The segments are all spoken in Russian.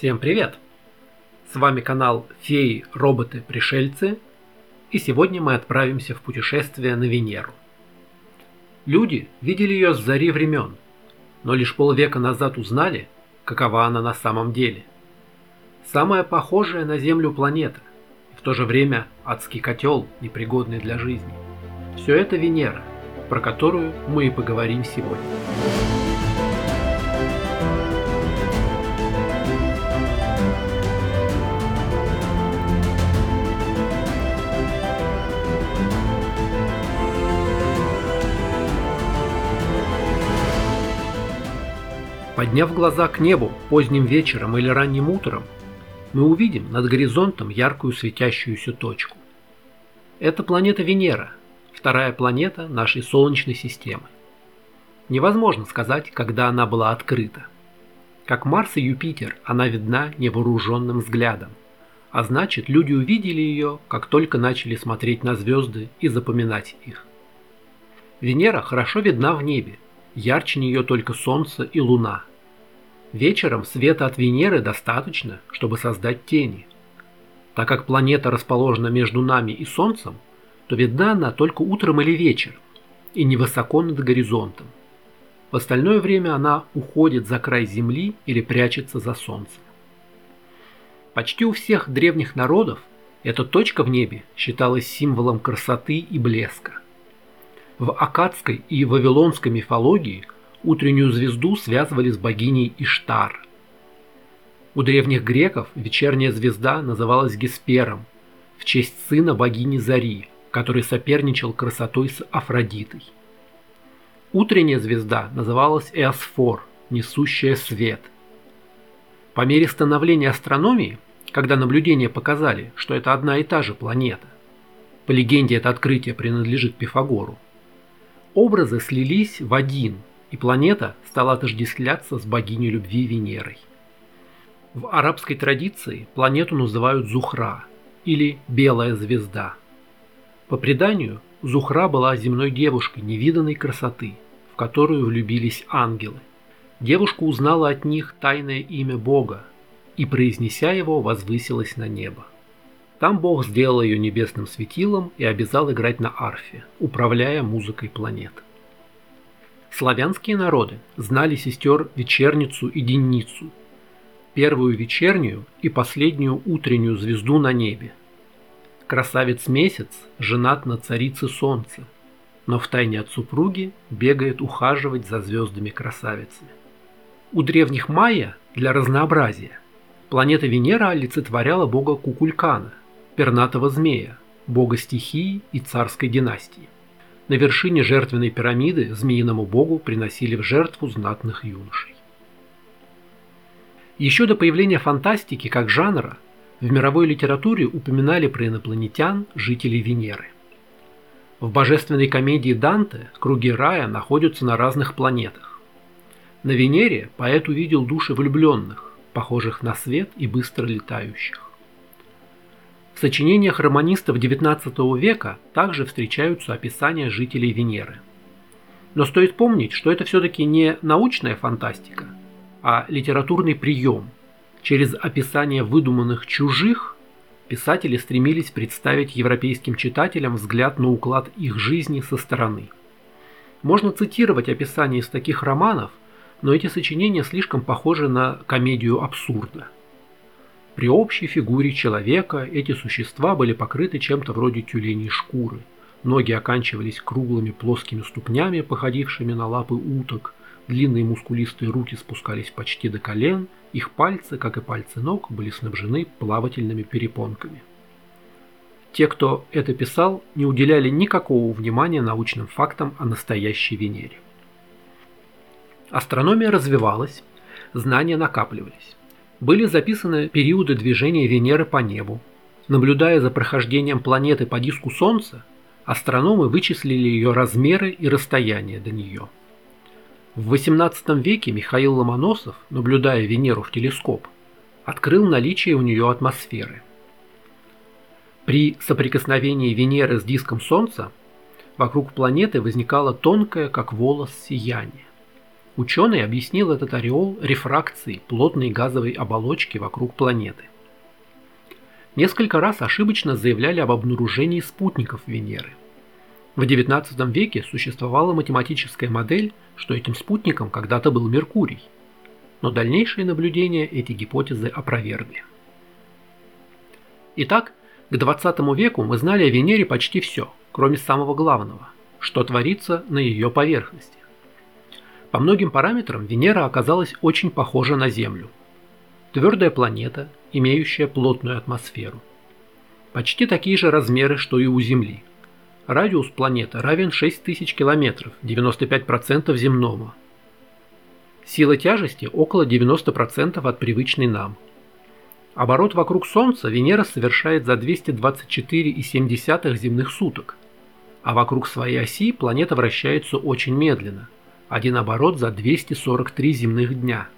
Всем привет! С вами канал Феи, Роботы, Пришельцы, и сегодня мы отправимся в путешествие на Венеру. Люди видели ее с зари времен, но лишь полвека назад узнали, какова она на самом деле. Самая похожая на Землю планета, и в то же время адский котел, непригодный для жизни. Все это Венера, про которую мы и поговорим сегодня. Подняв глаза к небу поздним вечером или ранним утром, мы увидим над горизонтом яркую светящуюся точку. Это планета Венера, вторая планета нашей Солнечной системы. Невозможно сказать, когда она была открыта. Как Марс и Юпитер, она видна невооруженным взглядом, а значит, люди увидели ее, как только начали смотреть на звезды и запоминать их. Венера хорошо видна в небе, ярче нее только Солнце и Луна – Вечером света от Венеры достаточно, чтобы создать тени. Так как планета расположена между нами и Солнцем, то видна она только утром или вечером, и невысоко над горизонтом. В остальное время она уходит за край Земли или прячется за Солнцем. Почти у всех древних народов эта точка в небе считалась символом красоты и блеска. В акадской и вавилонской мифологии – Утреннюю звезду связывали с богиней Иштар. У древних греков вечерняя звезда называлась Геспером в честь сына богини Зари, который соперничал красотой с Афродитой. Утренняя звезда называлась Эосфор, несущая свет. По мере становления астрономии, когда наблюдения показали, что это одна и та же планета, по легенде это открытие принадлежит Пифагору, образы слились в один – и планета стала отождествляться с богиней любви Венерой. В арабской традиции планету называют Зухра или Белая звезда. По преданию, Зухра была земной девушкой невиданной красоты, в которую влюбились ангелы. Девушка узнала от них тайное имя Бога и, произнеся его, возвысилась на небо. Там Бог сделал ее небесным светилом и обязал играть на арфе, управляя музыкой планет. Славянские народы знали сестер вечерницу и денницу, первую вечернюю и последнюю утреннюю звезду на небе. Красавец-месяц женат на царице солнца, но втайне от супруги бегает ухаживать за звездами-красавицами. У древних майя для разнообразия планета Венера олицетворяла бога Кукулькана, пернатого змея, бога стихии и царской династии. На вершине жертвенной пирамиды змеиному богу приносили в жертву знатных юношей. Еще до появления фантастики как жанра в мировой литературе упоминали про инопланетян, жителей Венеры. В божественной комедии Данте круги рая находятся на разных планетах. На Венере поэт увидел души влюбленных, похожих на свет и быстро летающих. В сочинениях романистов XIX века также встречаются описания жителей Венеры. Но стоит помнить, что это все-таки не научная фантастика, а литературный прием. Через описание выдуманных чужих писатели стремились представить европейским читателям взгляд на уклад их жизни со стороны. Можно цитировать описания из таких романов, но эти сочинения слишком похожи на комедию абсурда – при общей фигуре человека эти существа были покрыты чем-то вроде тюленей шкуры. Ноги оканчивались круглыми плоскими ступнями, походившими на лапы уток, длинные мускулистые руки спускались почти до колен, их пальцы, как и пальцы ног, были снабжены плавательными перепонками. Те, кто это писал, не уделяли никакого внимания научным фактам о настоящей Венере. Астрономия развивалась, знания накапливались были записаны периоды движения Венеры по небу. Наблюдая за прохождением планеты по диску Солнца, астрономы вычислили ее размеры и расстояние до нее. В XVIII веке Михаил Ломоносов, наблюдая Венеру в телескоп, открыл наличие у нее атмосферы. При соприкосновении Венеры с диском Солнца вокруг планеты возникало тонкое, как волос, сияние. Ученый объяснил этот ореол рефракцией плотной газовой оболочки вокруг планеты. Несколько раз ошибочно заявляли об обнаружении спутников Венеры. В XIX веке существовала математическая модель, что этим спутником когда-то был Меркурий, но дальнейшие наблюдения эти гипотезы опровергли. Итак, к 20 веку мы знали о Венере почти все, кроме самого главного, что творится на ее поверхности. По многим параметрам Венера оказалась очень похожа на Землю. Твердая планета, имеющая плотную атмосферу. Почти такие же размеры, что и у Земли. Радиус планеты равен 6000 км, 95% земному. Сила тяжести около 90% от привычной нам. Оборот вокруг Солнца Венера совершает за 224,7 земных суток, а вокруг своей оси планета вращается очень медленно – один оборот за 243 земных дня.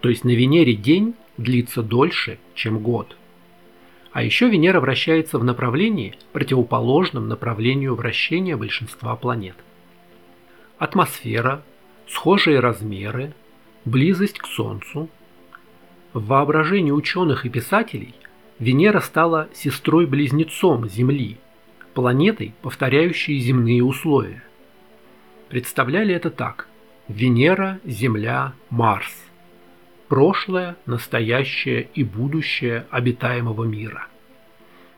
То есть на Венере день длится дольше, чем год. А еще Венера вращается в направлении, противоположном направлению вращения большинства планет. Атмосфера, схожие размеры, близость к Солнцу. В воображении ученых и писателей Венера стала сестрой-близнецом Земли, планетой, повторяющей земные условия представляли это так. Венера, Земля, Марс. Прошлое, настоящее и будущее обитаемого мира.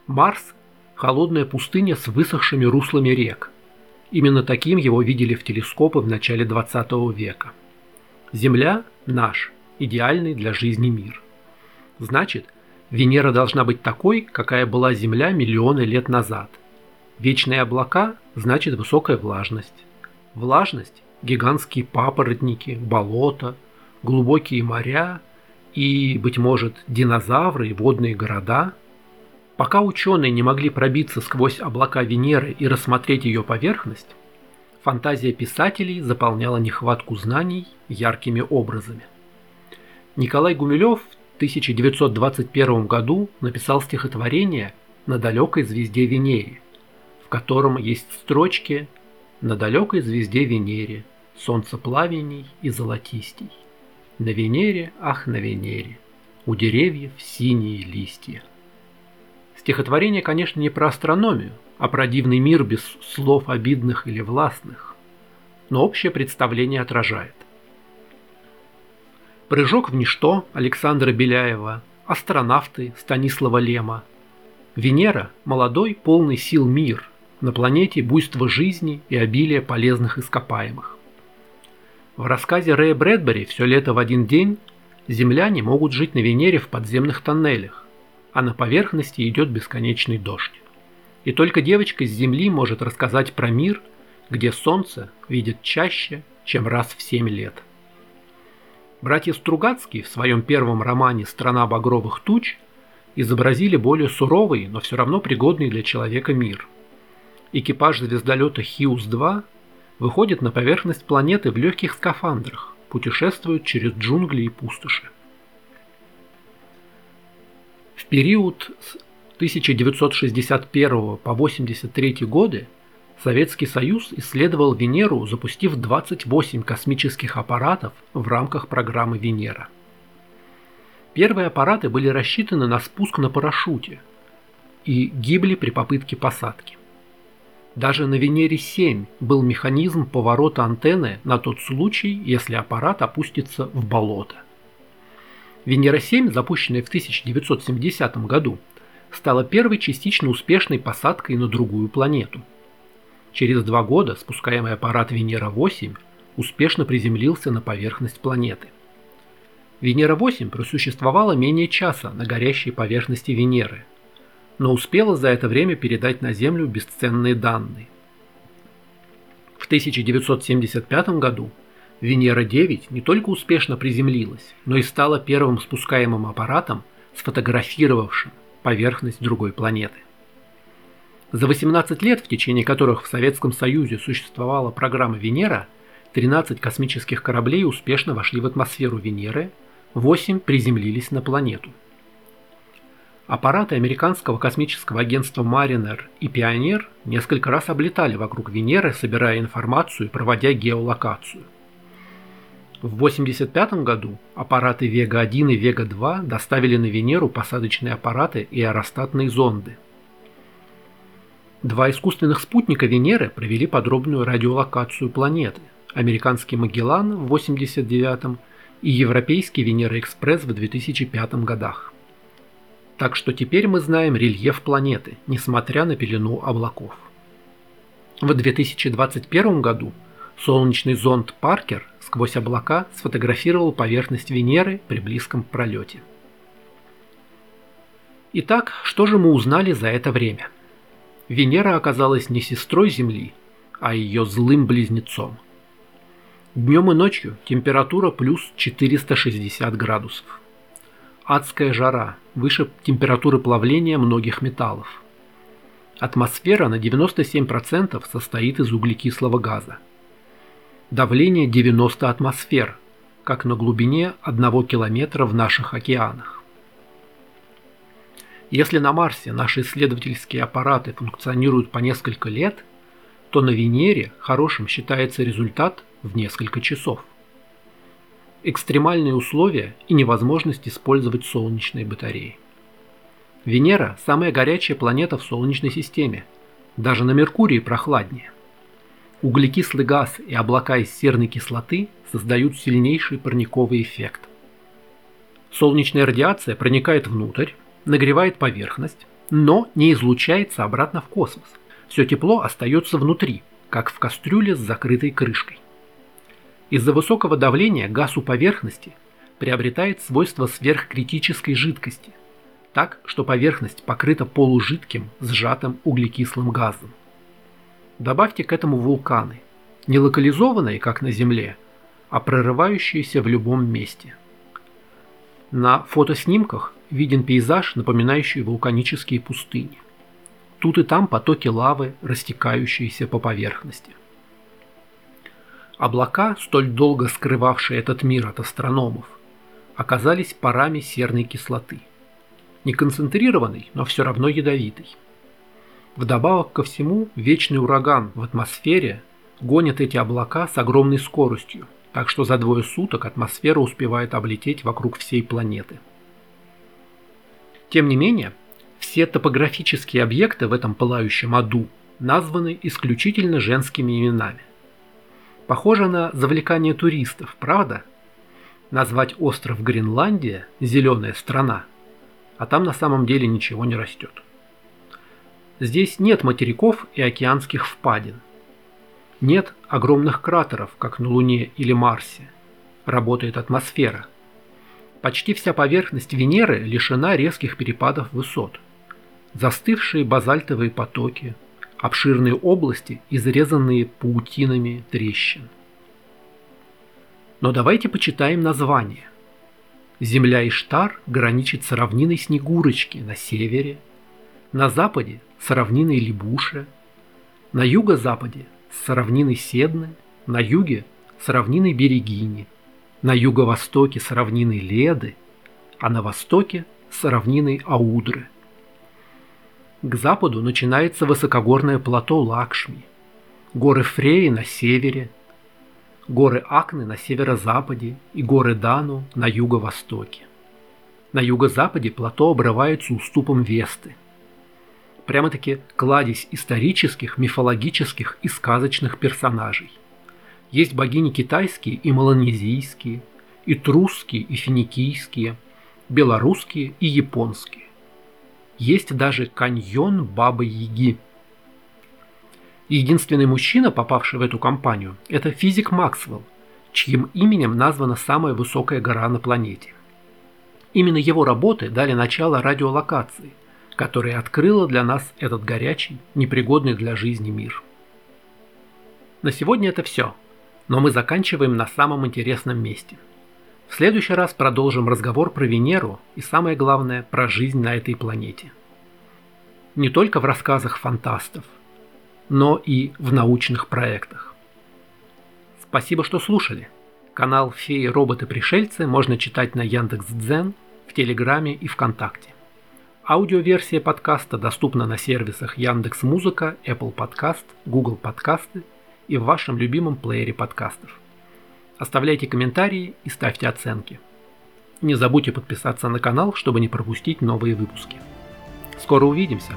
Марс – холодная пустыня с высохшими руслами рек. Именно таким его видели в телескопы в начале 20 века. Земля – наш, идеальный для жизни мир. Значит, Венера должна быть такой, какая была Земля миллионы лет назад. Вечные облака – значит высокая влажность. Влажность, гигантские папоротники, болота, глубокие моря и, быть может, динозавры и водные города. Пока ученые не могли пробиться сквозь облака Венеры и рассмотреть ее поверхность, фантазия писателей заполняла нехватку знаний яркими образами. Николай Гумилев в 1921 году написал стихотворение «На далекой звезде Венере», в котором есть строчки на далекой звезде Венере, солнце пламеней и золотистей. На Венере, ах, на Венере, у деревьев синие листья. Стихотворение, конечно, не про астрономию, а про дивный мир без слов обидных или властных, но общее представление отражает. Прыжок в ничто Александра Беляева, астронавты Станислава Лема, Венера – молодой, полный сил мир – на планете буйство жизни и обилие полезных ископаемых. В рассказе Рэя Брэдбери «Все лето в один день» земляне могут жить на Венере в подземных тоннелях, а на поверхности идет бесконечный дождь. И только девочка с Земли может рассказать про мир, где Солнце видит чаще, чем раз в семь лет. Братья Стругацкие в своем первом романе «Страна багровых туч» изобразили более суровый, но все равно пригодный для человека мир – экипаж звездолета Хьюз-2 выходит на поверхность планеты в легких скафандрах, путешествует через джунгли и пустоши. В период с 1961 по 1983 годы Советский Союз исследовал Венеру, запустив 28 космических аппаратов в рамках программы Венера. Первые аппараты были рассчитаны на спуск на парашюте и гибли при попытке посадки. Даже на Венере-7 был механизм поворота антенны на тот случай, если аппарат опустится в болото. Венера-7, запущенная в 1970 году, стала первой частично успешной посадкой на другую планету. Через два года спускаемый аппарат Венера-8 успешно приземлился на поверхность планеты. Венера-8 просуществовала менее часа на горящей поверхности Венеры – но успела за это время передать на Землю бесценные данные. В 1975 году Венера-9 не только успешно приземлилась, но и стала первым спускаемым аппаратом, сфотографировавшим поверхность другой планеты. За 18 лет, в течение которых в Советском Союзе существовала программа Венера, 13 космических кораблей успешно вошли в атмосферу Венеры, 8 приземлились на планету. Аппараты американского космического агентства Mariner и Pioneer несколько раз облетали вокруг Венеры, собирая информацию и проводя геолокацию. В 1985 году аппараты Вега-1 и Вега-2 доставили на Венеру посадочные аппараты и аэростатные зонды. Два искусственных спутника Венеры провели подробную радиолокацию планеты. Американский Магеллан в 1989 и европейский Венера-экспресс в 2005 годах. Так что теперь мы знаем рельеф планеты, несмотря на пелену облаков. В 2021 году солнечный зонд Паркер сквозь облака сфотографировал поверхность Венеры при близком пролете. Итак, что же мы узнали за это время? Венера оказалась не сестрой Земли, а ее злым близнецом. Днем и ночью температура плюс 460 градусов. Адская жара, выше температуры плавления многих металлов. Атмосфера на 97% состоит из углекислого газа. Давление 90 атмосфер, как на глубине 1 километра в наших океанах. Если на Марсе наши исследовательские аппараты функционируют по несколько лет, то на Венере хорошим считается результат в несколько часов. Экстремальные условия и невозможность использовать солнечные батареи. Венера – самая горячая планета в Солнечной системе. Даже на Меркурии прохладнее. Углекислый газ и облака из серной кислоты создают сильнейший парниковый эффект. Солнечная радиация проникает внутрь, нагревает поверхность, но не излучается обратно в космос. Все тепло остается внутри, как в кастрюле с закрытой крышкой. Из-за высокого давления газ у поверхности приобретает свойства сверхкритической жидкости, так что поверхность покрыта полужидким сжатым углекислым газом. Добавьте к этому вулканы, не локализованные, как на Земле, а прорывающиеся в любом месте. На фотоснимках виден пейзаж, напоминающий вулканические пустыни. Тут и там потоки лавы, растекающиеся по поверхности. Облака, столь долго скрывавшие этот мир от астрономов, оказались парами серной кислоты. Не концентрированной, но все равно ядовитой. Вдобавок ко всему, вечный ураган в атмосфере гонит эти облака с огромной скоростью, так что за двое суток атмосфера успевает облететь вокруг всей планеты. Тем не менее, все топографические объекты в этом пылающем аду названы исключительно женскими именами. Похоже на завлекание туристов, правда? Назвать остров Гренландия – зеленая страна, а там на самом деле ничего не растет. Здесь нет материков и океанских впадин. Нет огромных кратеров, как на Луне или Марсе. Работает атмосфера. Почти вся поверхность Венеры лишена резких перепадов высот. Застывшие базальтовые потоки, обширные области, изрезанные паутинами трещин. Но давайте почитаем название. Земля Иштар граничит с равниной Снегурочки на севере, на западе с равниной Либуша, на юго-западе с равниной Седны, на юге с равниной Берегини, на юго-востоке с равниной Леды, а на востоке с равниной Аудры. К западу начинается высокогорное плато Лакшми, горы Фреи на севере, горы Акны на северо-западе и горы Дану на юго-востоке. На юго-западе плато обрывается уступом Весты – прямо-таки кладезь исторических, мифологических и сказочных персонажей. Есть богини китайские и малонезийские, и трусские, и финикийские, белорусские и японские. Есть даже каньон Бабы-Яги. Единственный мужчина, попавший в эту компанию, это физик Максвелл, чьим именем названа самая высокая гора на планете. Именно его работы дали начало радиолокации – которая открыла для нас этот горячий, непригодный для жизни мир. На сегодня это все, но мы заканчиваем на самом интересном месте. В следующий раз продолжим разговор про Венеру и самое главное, про жизнь на этой планете. Не только в рассказах фантастов, но и в научных проектах. Спасибо, что слушали. Канал «Феи, роботы, пришельцы» можно читать на Яндекс.Дзен, в Телеграме и ВКонтакте. Аудиоверсия подкаста доступна на сервисах Яндекс Музыка, Apple Podcast, Google Подкасты и в вашем любимом плеере подкастов. Оставляйте комментарии и ставьте оценки. Не забудьте подписаться на канал, чтобы не пропустить новые выпуски. Скоро увидимся!